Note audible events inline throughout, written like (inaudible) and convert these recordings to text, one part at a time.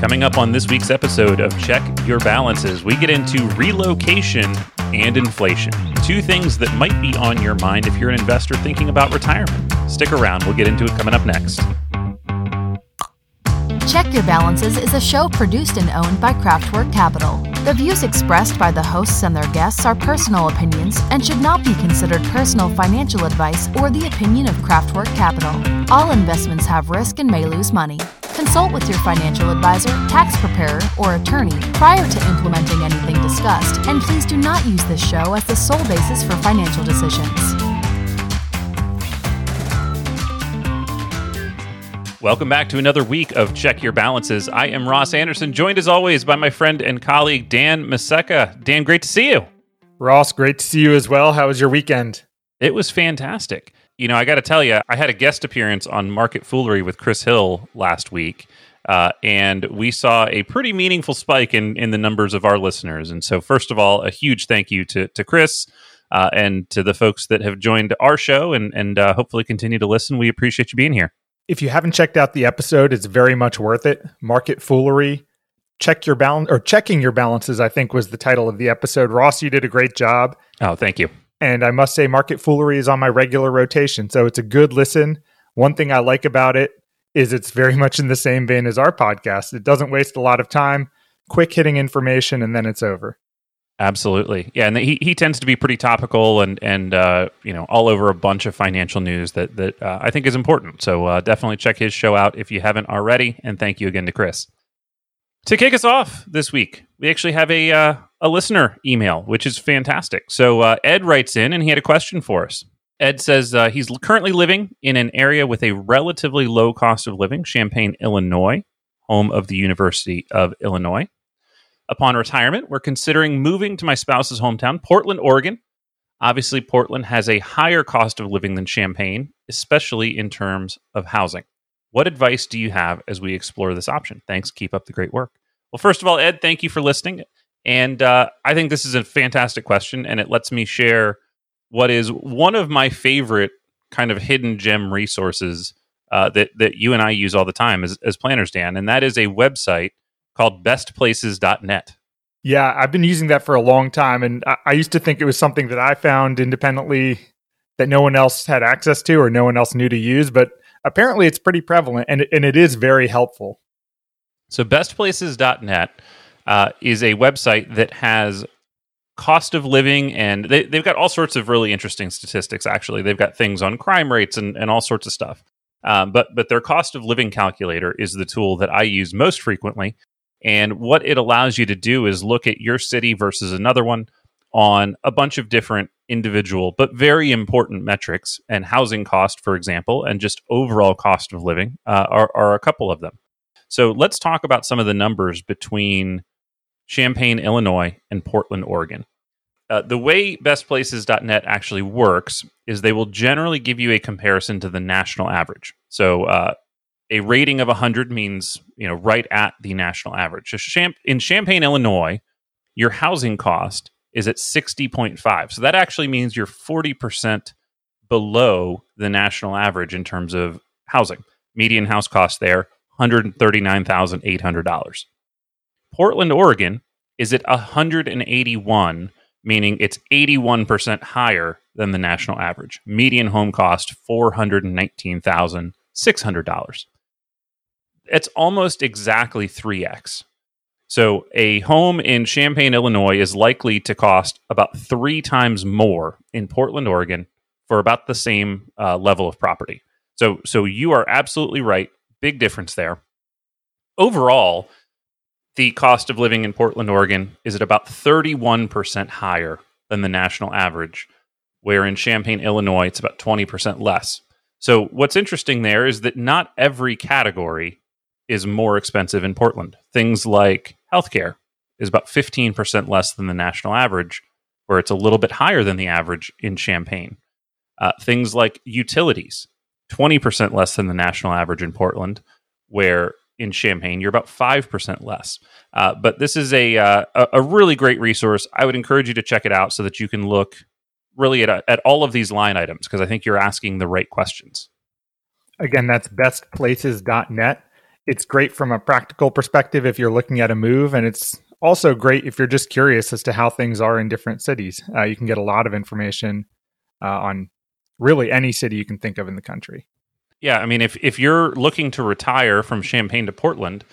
Coming up on this week's episode of Check Your Balances, we get into relocation and inflation. Two things that might be on your mind if you're an investor thinking about retirement. Stick around, we'll get into it coming up next. Check Your Balances is a show produced and owned by Craftwork Capital. The views expressed by the hosts and their guests are personal opinions and should not be considered personal financial advice or the opinion of Craftwork Capital. All investments have risk and may lose money. Consult with your financial advisor, tax preparer, or attorney prior to implementing anything discussed, and please do not use this show as the sole basis for financial decisions. Welcome back to another week of Check Your Balances. I am Ross Anderson, joined as always by my friend and colleague Dan Maseka. Dan, great to see you. Ross, great to see you as well. How was your weekend? It was fantastic. You know, I got to tell you, I had a guest appearance on Market Foolery with Chris Hill last week, uh, and we saw a pretty meaningful spike in in the numbers of our listeners. And so, first of all, a huge thank you to to Chris. Uh, and to the folks that have joined our show and and uh, hopefully continue to listen, we appreciate you being here. If you haven't checked out the episode, it's very much worth it. Market foolery, check your balance or checking your balances. I think was the title of the episode. Ross, you did a great job. Oh, thank you. And I must say, Market Foolery is on my regular rotation. So it's a good listen. One thing I like about it is it's very (laughs) much in the same vein as our podcast. It doesn't waste a lot of time, quick hitting information, and then it's over. Absolutely, yeah, and he, he tends to be pretty topical and and uh, you know all over a bunch of financial news that that uh, I think is important. So uh, definitely check his show out if you haven't already. And thank you again to Chris. To kick us off this week, we actually have a uh, a listener email, which is fantastic. So uh, Ed writes in, and he had a question for us. Ed says uh, he's currently living in an area with a relatively low cost of living, Champaign, Illinois, home of the University of Illinois. Upon retirement, we're considering moving to my spouse's hometown, Portland, Oregon. Obviously, Portland has a higher cost of living than Champaign, especially in terms of housing. What advice do you have as we explore this option? Thanks. Keep up the great work. Well, first of all, Ed, thank you for listening. And uh, I think this is a fantastic question, and it lets me share what is one of my favorite kind of hidden gem resources uh, that that you and I use all the time as, as planners, Dan, and that is a website called bestplaces.net. Yeah, I've been using that for a long time, and I, I used to think it was something that I found independently that no one else had access to or no one else knew to use, but apparently it's pretty prevalent and, and it is very helpful. So, bestplaces.net uh, is a website that has cost of living and they, they've got all sorts of really interesting statistics actually. They've got things on crime rates and, and all sorts of stuff. Um, but but their cost of living calculator is the tool that i use most frequently. And what it allows you to do is look at your city versus another one on a bunch of different individual but very important metrics and housing cost for example and just overall cost of living uh, are, are a couple of them so let's talk about some of the numbers between Champaign, Illinois, and Portland, Oregon. Uh, the way bestplaces.net actually works is they will generally give you a comparison to the national average. So uh, a rating of 100 means you know right at the national average. So in Champaign, Illinois, your housing cost is at 60.5. So that actually means you're 40% below the national average in terms of housing. Median house cost there $139,800. Portland, Oregon is at 181, meaning it's 81% higher than the national average. Median home cost $419,600. It's almost exactly 3x. So, a home in Champaign, Illinois is likely to cost about three times more in Portland, Oregon for about the same uh, level of property. So, so you are absolutely right. Big difference there. Overall, the cost of living in Portland, Oregon is at about 31% higher than the national average, where in Champaign, Illinois, it's about 20% less. So, what's interesting there is that not every category is more expensive in Portland. Things like healthcare is about 15% less than the national average, where it's a little bit higher than the average in Champaign. Uh, things like utilities, 20% less than the national average in Portland, where in Champaign, you're about 5% less. Uh, but this is a, uh, a really great resource. I would encourage you to check it out so that you can look really at, at all of these line items because I think you're asking the right questions. Again, that's bestplaces.net. It's great from a practical perspective if you're looking at a move, and it's also great if you're just curious as to how things are in different cities. Uh, you can get a lot of information uh, on really any city you can think of in the country. Yeah, I mean, if if you're looking to retire from Champaign to Portland,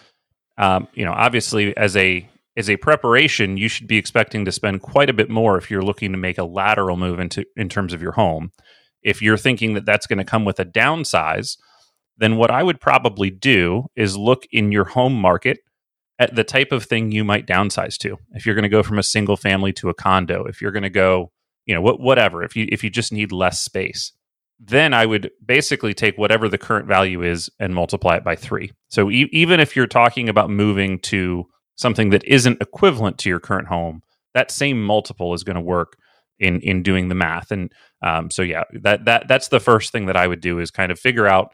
um, you know, obviously as a as a preparation, you should be expecting to spend quite a bit more if you're looking to make a lateral move into in terms of your home. If you're thinking that that's going to come with a downsize, then what I would probably do is look in your home market at the type of thing you might downsize to. If you're going to go from a single family to a condo, if you're going to go, you know, wh- whatever, if you if you just need less space, then I would basically take whatever the current value is and multiply it by 3. So e- even if you're talking about moving to something that isn't equivalent to your current home, that same multiple is going to work in in doing the math. And um, so yeah, that that that's the first thing that I would do is kind of figure out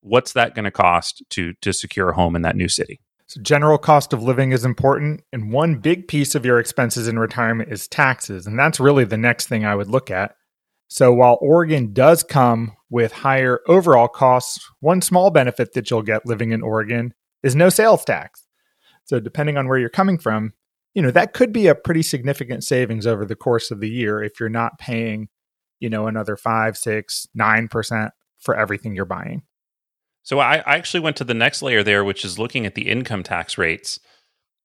what's that going to cost to to secure a home in that new city. So general cost of living is important, and one big piece of your expenses in retirement is taxes, and that's really the next thing I would look at. So while Oregon does come with higher overall costs, one small benefit that you'll get living in Oregon is no sales tax. So depending on where you're coming from, you know, that could be a pretty significant savings over the course of the year if you're not paying, you know, another five, six, nine percent for everything you're buying. So I, I actually went to the next layer there, which is looking at the income tax rates.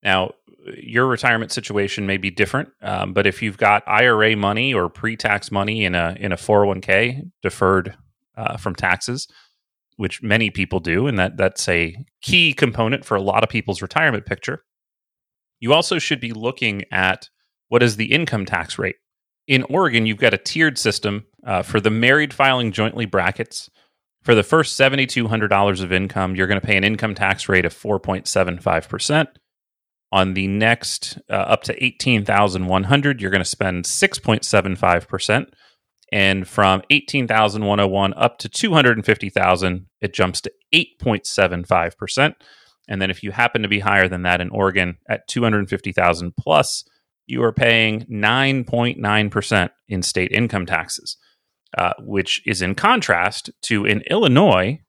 Now, your retirement situation may be different, um, but if you've got IRA money or pre-tax money in a in a 401k deferred uh, from taxes, which many people do, and that that's a key component for a lot of people's retirement picture. You also should be looking at what is the income tax rate. In Oregon, you've got a tiered system uh, for the married filing jointly brackets. For the first $7,200 of income, you're going to pay an income tax rate of 4.75%. On the next uh, up to 18,100, you're going to spend 6.75%. And from 18,101 up to 250,000, it jumps to 8.75%. And then if you happen to be higher than that in Oregon at 250,000 plus, you are paying 9.9% in state income taxes, uh, which is in contrast to in Illinois,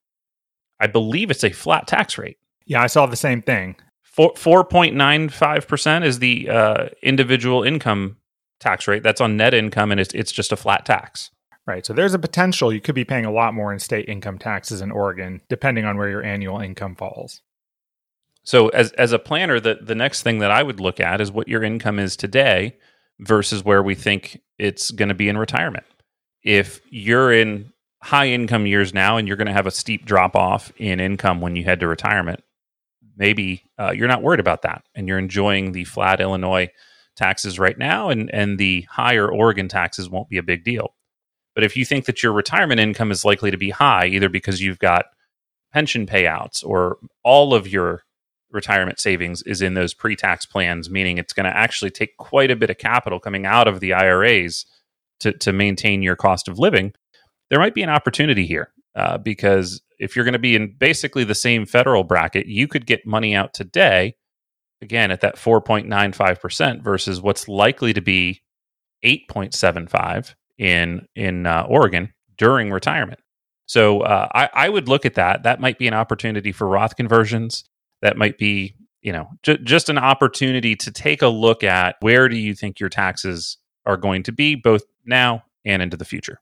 I believe it's a flat tax rate. Yeah, I saw the same thing. 4.95% is the uh, individual income tax rate. That's on net income, and it's it's just a flat tax. Right. So there's a potential you could be paying a lot more in state income taxes in Oregon, depending on where your annual income falls. So as as a planner, the the next thing that I would look at is what your income is today versus where we think it's going to be in retirement. If you're in high income years now and you're going to have a steep drop off in income when you head to retirement, maybe uh, you're not worried about that and you're enjoying the flat Illinois taxes right now, and and the higher Oregon taxes won't be a big deal. But if you think that your retirement income is likely to be high, either because you've got pension payouts or all of your retirement savings is in those pre-tax plans, meaning it's going to actually take quite a bit of capital coming out of the IRAs to to maintain your cost of living, there might be an opportunity here uh, because if you're going to be in basically the same federal bracket, you could get money out today again at that 4.95% versus what's likely to be 8.75 in in uh, Oregon during retirement. So uh, I, I, would look at that. That might be an opportunity for Roth conversions. That might be you know ju- just an opportunity to take a look at where do you think your taxes are going to be both now and into the future.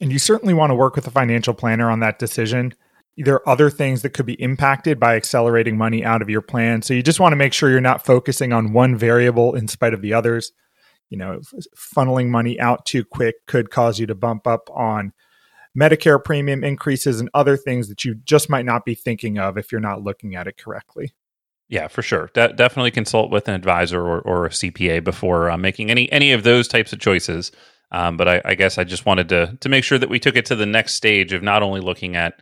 And you certainly want to work with a financial planner on that decision there are other things that could be impacted by accelerating money out of your plan. So you just want to make sure you're not focusing on one variable in spite of the others. You know, funneling money out too quick could cause you to bump up on Medicare premium increases and other things that you just might not be thinking of if you're not looking at it correctly. Yeah, for sure. De- definitely consult with an advisor or, or a CPA before uh, making any any of those types of choices. Um, but I, I guess I just wanted to to make sure that we took it to the next stage of not only looking at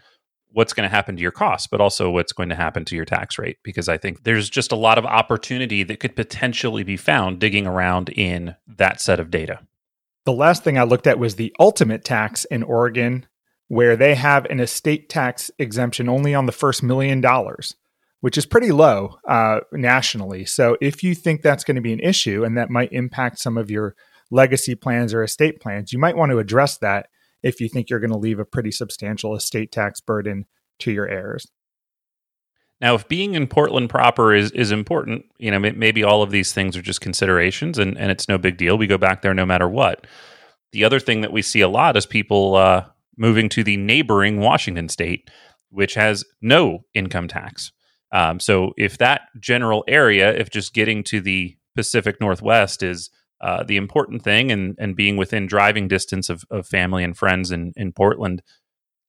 what's going to happen to your costs, but also what's going to happen to your tax rate. Because I think there's just a lot of opportunity that could potentially be found digging around in that set of data. The last thing I looked at was the ultimate tax in Oregon, where they have an estate tax exemption only on the first million dollars, which is pretty low uh, nationally. So if you think that's going to be an issue and that might impact some of your legacy plans or estate plans, you might want to address that if you think you're going to leave a pretty substantial estate tax burden to your heirs. Now, if being in Portland proper is is important, you know, maybe all of these things are just considerations, and and it's no big deal. We go back there no matter what. The other thing that we see a lot is people uh, moving to the neighboring Washington state, which has no income tax. Um, so if that general area, if just getting to the Pacific Northwest is uh, the important thing, and and being within driving distance of, of family and friends in in Portland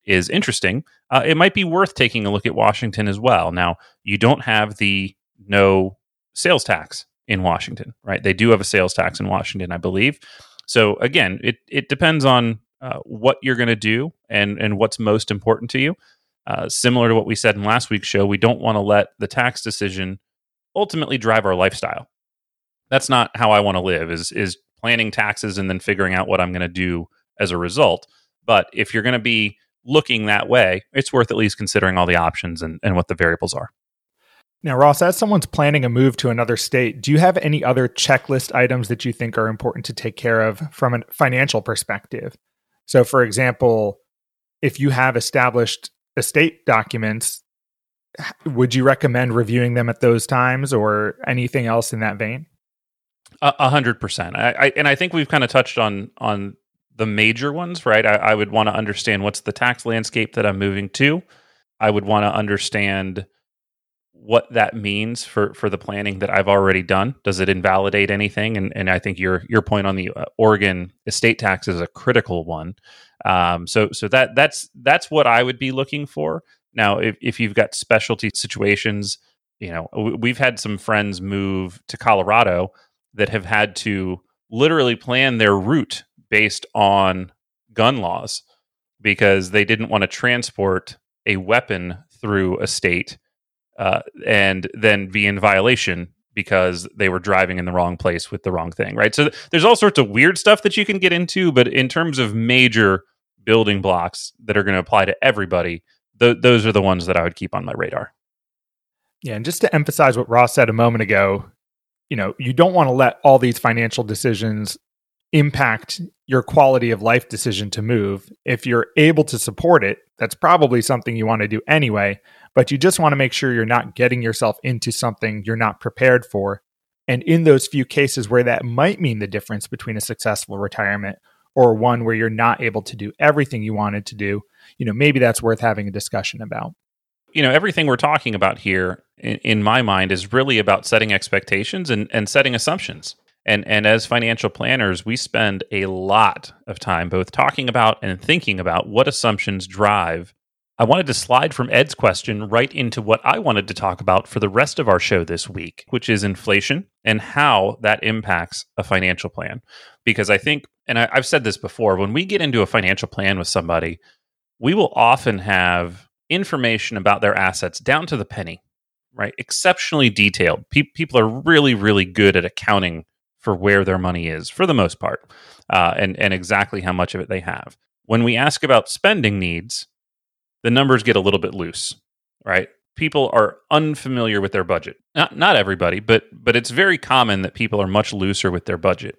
is interesting, uh, it might be worth taking a look at Washington as well. Now, you don't have the no sales tax in Washington, right? They do have a sales tax in Washington, I believe. So again, it it depends on uh, what you're going to do and and what's most important to you. Uh, similar to what we said in last week's show, we don't want to let the tax decision ultimately drive our lifestyle. That's not how I want to live. Is is planning taxes and then figuring out what I'm going to do as a result. But if you're going to be looking that way, it's worth at least considering all the options and, and what the variables are. Now, Ross, as someone's planning a move to another state, do you have any other checklist items that you think are important to take care of from a financial perspective? So, for example, if you have established estate documents, would you recommend reviewing them at those times or anything else in that vein? A hundred percent. I, and I think we've kind of touched on on the major ones, right? I, I would want to understand what's the tax landscape that I'm moving to. I would want to understand what that means for for the planning that I've already done. Does it invalidate anything? And and I think your your point on the uh, Oregon estate tax is a critical one. Um, so so that that's that's what I would be looking for. Now, if if you've got specialty situations, you know, we've had some friends move to Colorado that have had to literally plan their route based on gun laws because they didn't want to transport a weapon through a state uh, and then be in violation because they were driving in the wrong place with the wrong thing, right? So th- there's all sorts of weird stuff that you can get into, but in terms of major building blocks that are going to apply to everybody, th- those are the ones that I would keep on my radar. Yeah, and just to emphasize what Ross said a moment ago, you know, you don't want to let all these financial decisions impact your quality of life decision to move. If you're able to support it, that's probably something you want to do anyway, but you just want to make sure you're not getting yourself into something you're not prepared for. And in those few cases where that might mean the difference between a successful retirement or one where you're not able to do everything you wanted to do, you know, maybe that's worth having a discussion about. You know, everything we're talking about here, in, in my mind, is really about setting expectations and, and setting assumptions. And and as financial planners, we spend a lot of time both talking about and thinking about what assumptions drive. I wanted to slide from Ed's question right into what I wanted to talk about for the rest of our show this week, which is inflation and how that impacts a financial plan. Because I think, and I, I've said this before, when we get into a financial plan with somebody, we will often have information about their assets down to the penny, right? Exceptionally detailed. Pe- people are really, really good at accounting for where their money is for the most part uh, and, and exactly how much of it they have. When we ask about spending needs, the numbers get a little bit loose, right? People are unfamiliar with their budget. Not, not everybody, but, but it's very common that people are much looser with their budget.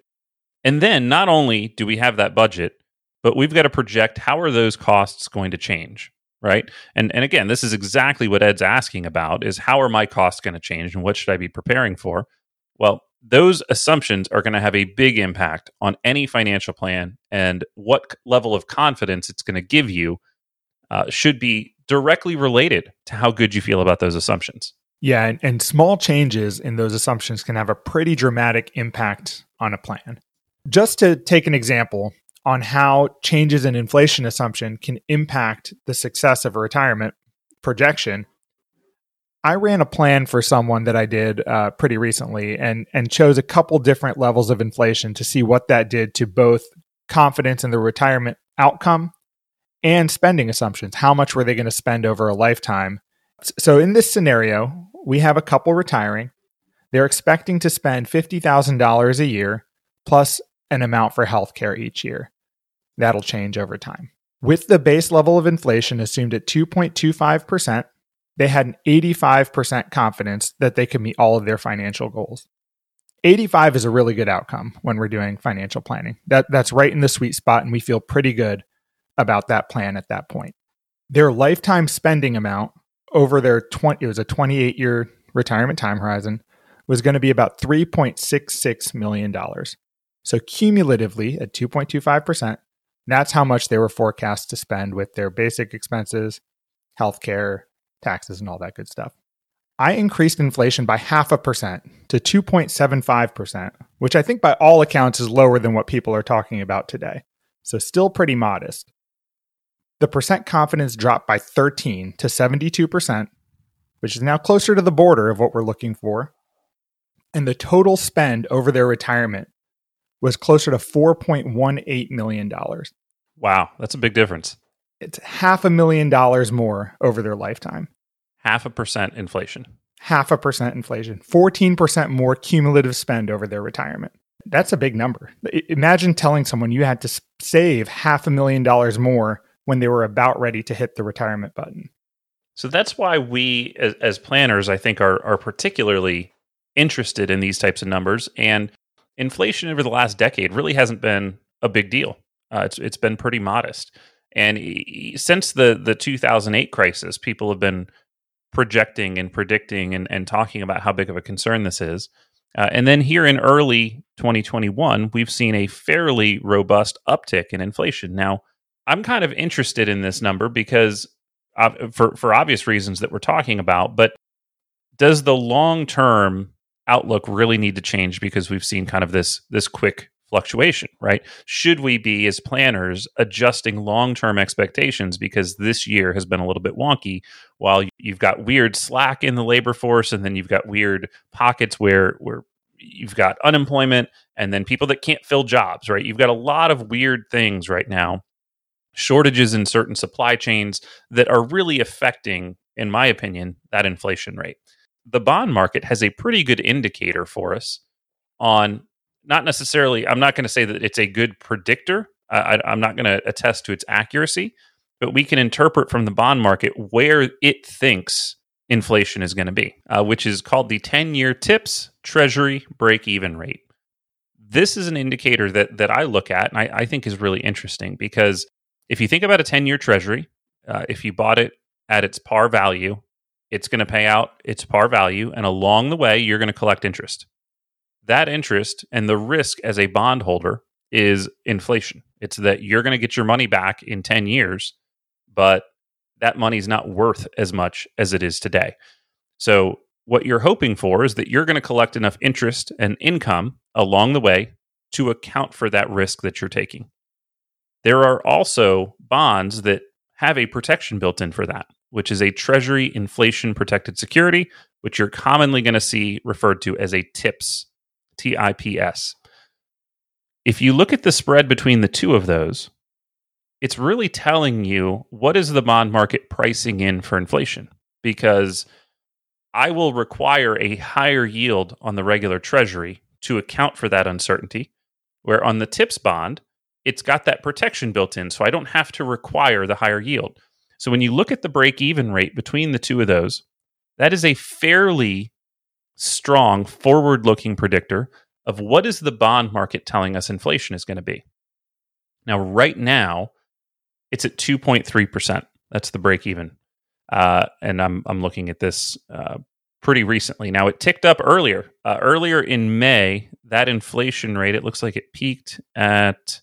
And then not only do we have that budget, but we've got to project how are those costs going to change right? And and again this is exactly what ed's asking about is how are my costs going to change and what should i be preparing for? Well those assumptions are going to have a big impact on any financial plan and what level of confidence it's going to give you uh, should be directly related to how good you feel about those assumptions. Yeah and, and small changes in those assumptions can have a pretty dramatic impact on a plan. Just to take an example on how changes in inflation assumption can impact the success of a retirement projection I ran a plan for someone that I did uh, pretty recently, and and chose a couple different levels of inflation to see what that did to both confidence in the retirement outcome and spending assumptions. How much were they going to spend over a lifetime? So in this scenario, we have a couple retiring. They're expecting to spend fifty thousand dollars a year plus an amount for healthcare each year. That'll change over time. With the base level of inflation assumed at 2.25%, they had an 85% confidence that they could meet all of their financial goals. 85 is a really good outcome when we're doing financial planning. That that's right in the sweet spot and we feel pretty good about that plan at that point. Their lifetime spending amount over their 20 it was a 28 year retirement time horizon was going to be about 3.66 million dollars. So cumulatively at 2.25%, that's how much they were forecast to spend with their basic expenses, healthcare, taxes and all that good stuff. I increased inflation by half a percent to 2.75%, which I think by all accounts is lower than what people are talking about today. So still pretty modest. The percent confidence dropped by 13 to 72%, which is now closer to the border of what we're looking for. And the total spend over their retirement was closer to $4.18 million. Wow, that's a big difference. It's half a million dollars more over their lifetime. Half a percent inflation. Half a percent inflation. 14% more cumulative spend over their retirement. That's a big number. Imagine telling someone you had to save half a million dollars more when they were about ready to hit the retirement button. So that's why we, as, as, planners, I think are are particularly interested in these types of numbers. And inflation over the last decade really hasn't been a big deal. Uh, it's it's been pretty modest. And since the the 2008 crisis, people have been projecting and predicting and, and talking about how big of a concern this is. Uh, and then here in early 2021, we've seen a fairly robust uptick in inflation. Now, I'm kind of interested in this number because uh, for for obvious reasons that we're talking about, but does the long term outlook really need to change because we've seen kind of this this quick fluctuation, right? Should we be as planners adjusting long-term expectations because this year has been a little bit wonky while you've got weird slack in the labor force and then you've got weird pockets where where you've got unemployment and then people that can't fill jobs, right? You've got a lot of weird things right now shortages in certain supply chains that are really affecting, in my opinion, that inflation rate. The bond market has a pretty good indicator for us on not necessarily, I'm not going to say that it's a good predictor. I, I'm not going to attest to its accuracy, but we can interpret from the bond market where it thinks inflation is going to be, uh, which is called the 10 year TIPS Treasury break even rate. This is an indicator that, that I look at and I, I think is really interesting because if you think about a 10 year treasury, uh, if you bought it at its par value, it's going to pay out its par value. And along the way, you're going to collect interest. That interest and the risk as a bondholder is inflation. It's that you're going to get your money back in 10 years, but that money is not worth as much as it is today. So, what you're hoping for is that you're going to collect enough interest and income along the way to account for that risk that you're taking. There are also bonds that have a protection built in for that, which is a Treasury inflation protected security, which you're commonly going to see referred to as a TIPS, T I P S. If you look at the spread between the two of those, it's really telling you what is the bond market pricing in for inflation because I will require a higher yield on the regular treasury to account for that uncertainty where on the tips bond it's got that protection built in, so I don't have to require the higher yield. So when you look at the break even rate between the two of those, that is a fairly strong forward looking predictor of what is the bond market telling us inflation is going to be. Now, right now, it's at 2.3%. That's the break even. Uh, and I'm, I'm looking at this uh, pretty recently. Now, it ticked up earlier. Uh, earlier in May, that inflation rate, it looks like it peaked at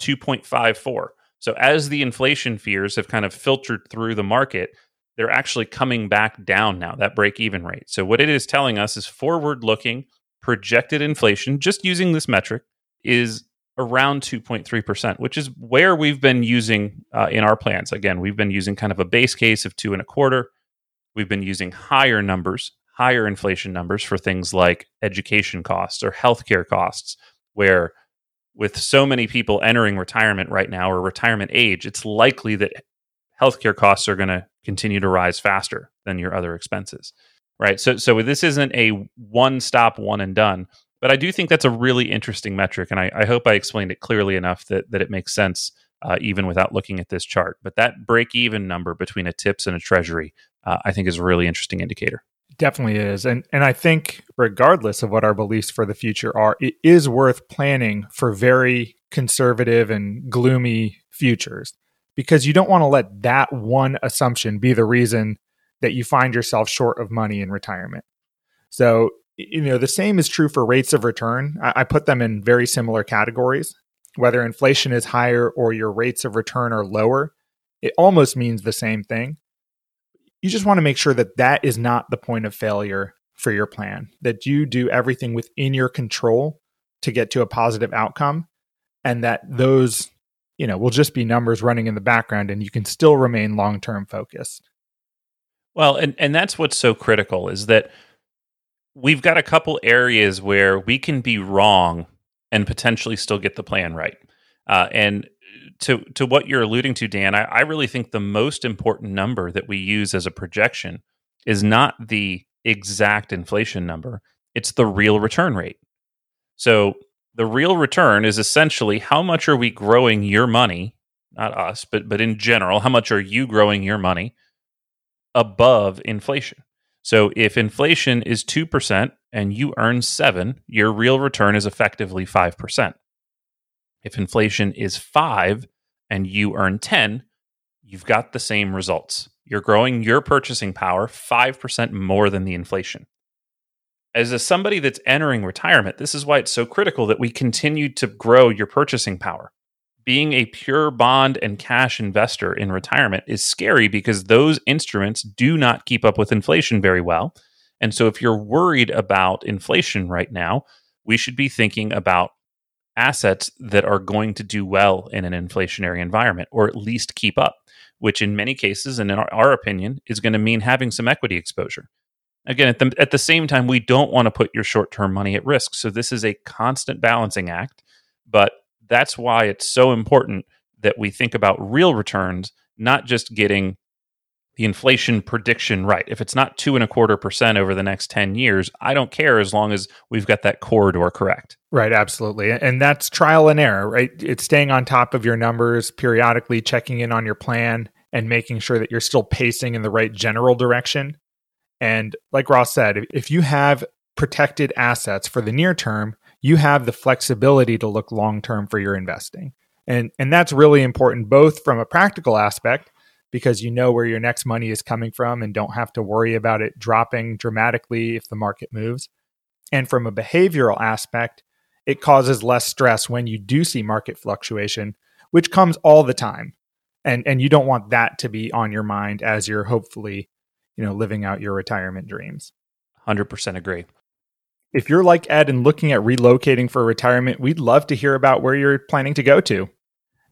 2.54. So as the inflation fears have kind of filtered through the market, they're actually coming back down now, that break even rate. So what it is telling us is forward looking projected inflation, just using this metric, is around 2.3%, which is where we've been using uh, in our plans. Again, we've been using kind of a base case of two and a quarter. We've been using higher numbers, higher inflation numbers for things like education costs or healthcare costs, where with so many people entering retirement right now or retirement age, it's likely that healthcare costs are going to continue to rise faster than your other expenses. Right. So so this isn't a one stop, one and done. But I do think that's a really interesting metric. And I, I hope I explained it clearly enough that, that it makes sense uh, even without looking at this chart. But that break even number between a tips and a treasury, uh, I think is a really interesting indicator definitely is and and i think regardless of what our beliefs for the future are it is worth planning for very conservative and gloomy futures because you don't want to let that one assumption be the reason that you find yourself short of money in retirement. So, you know, the same is true for rates of return. I, I put them in very similar categories. Whether inflation is higher or your rates of return are lower, it almost means the same thing. You just want to make sure that that is not the point of failure for your plan, that you do everything within your control to get to a positive outcome and that those you know will just be numbers running in the background and you can still remain long-term focused. Well and and that's what's so critical is that we've got a couple areas where we can be wrong and potentially still get the plan right. Uh, and to to what you're alluding to dan I, I really think the most important number that we use as a projection is not the exact inflation number it's the real return rate so the real return is essentially how much are we growing your money, not us, but but in general, how much are you growing your money above inflation? So if inflation is 2% and you earn 7, your real return is effectively 5%. If inflation is 5 and you earn 10, you've got the same results. You're growing your purchasing power 5% more than the inflation as a somebody that's entering retirement, this is why it's so critical that we continue to grow your purchasing power. Being a pure bond and cash investor in retirement is scary because those instruments do not keep up with inflation very well. And so, if you're worried about inflation right now, we should be thinking about assets that are going to do well in an inflationary environment or at least keep up, which in many cases, and in our, our opinion, is going to mean having some equity exposure. Again, at the, at the same time, we don't want to put your short term money at risk. So this is a constant balancing act. But that's why it's so important that we think about real returns, not just getting the inflation prediction right. If it's not two and a quarter percent over the next 10 years, I don't care as long as we've got that corridor correct. Right, absolutely. And that's trial and error, right? It's staying on top of your numbers, periodically checking in on your plan and making sure that you're still pacing in the right general direction. And like Ross said, if you have protected assets for the near term, you have the flexibility to look long term for your investing. And and that's really important both from a practical aspect because you know where your next money is coming from and don't have to worry about it dropping dramatically if the market moves. And from a behavioral aspect, it causes less stress when you do see market fluctuation, which comes all the time. And and you don't want that to be on your mind as you're hopefully you know, living out your retirement dreams. 100% agree. If you're like Ed and looking at relocating for retirement, we'd love to hear about where you're planning to go to.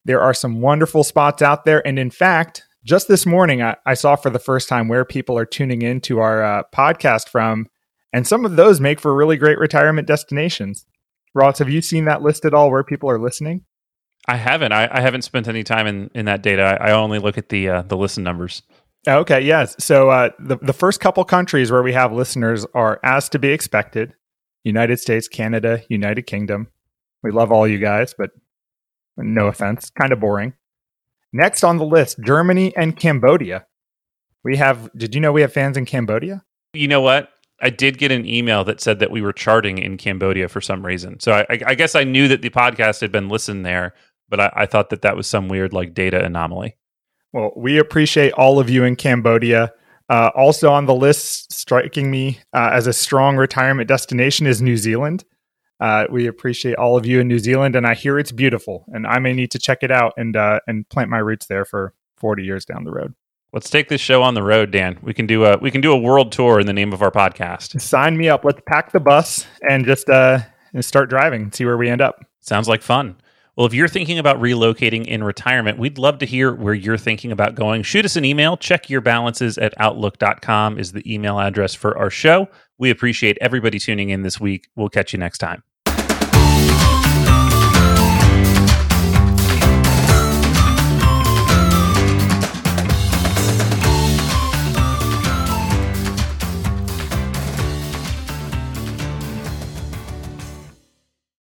There are some wonderful spots out there. And in fact, just this morning, I, I saw for the first time where people are tuning into our uh, podcast from. And some of those make for really great retirement destinations. Ross, have you seen that list at all where people are listening? I haven't. I, I haven't spent any time in, in that data. I, I only look at the uh, the listen numbers. Okay, yes. So uh, the the first couple countries where we have listeners are, as to be expected, United States, Canada, United Kingdom. We love all you guys, but no offense, kind of boring. Next on the list, Germany and Cambodia. We have. Did you know we have fans in Cambodia? You know what? I did get an email that said that we were charting in Cambodia for some reason. So I, I guess I knew that the podcast had been listened there, but I, I thought that that was some weird like data anomaly. Well, we appreciate all of you in Cambodia. Uh, also on the list, striking me uh, as a strong retirement destination is New Zealand. Uh, we appreciate all of you in New Zealand, and I hear it's beautiful, and I may need to check it out and uh, and plant my roots there for forty years down the road. Let's take this show on the road, Dan. We can do a we can do a world tour in the name of our podcast. Sign me up. Let's pack the bus and just uh, and start driving and see where we end up. Sounds like fun. Well, if you're thinking about relocating in retirement, we'd love to hear where you're thinking about going. Shoot us an email. Check your balances at outlook.com is the email address for our show. We appreciate everybody tuning in this week. We'll catch you next time.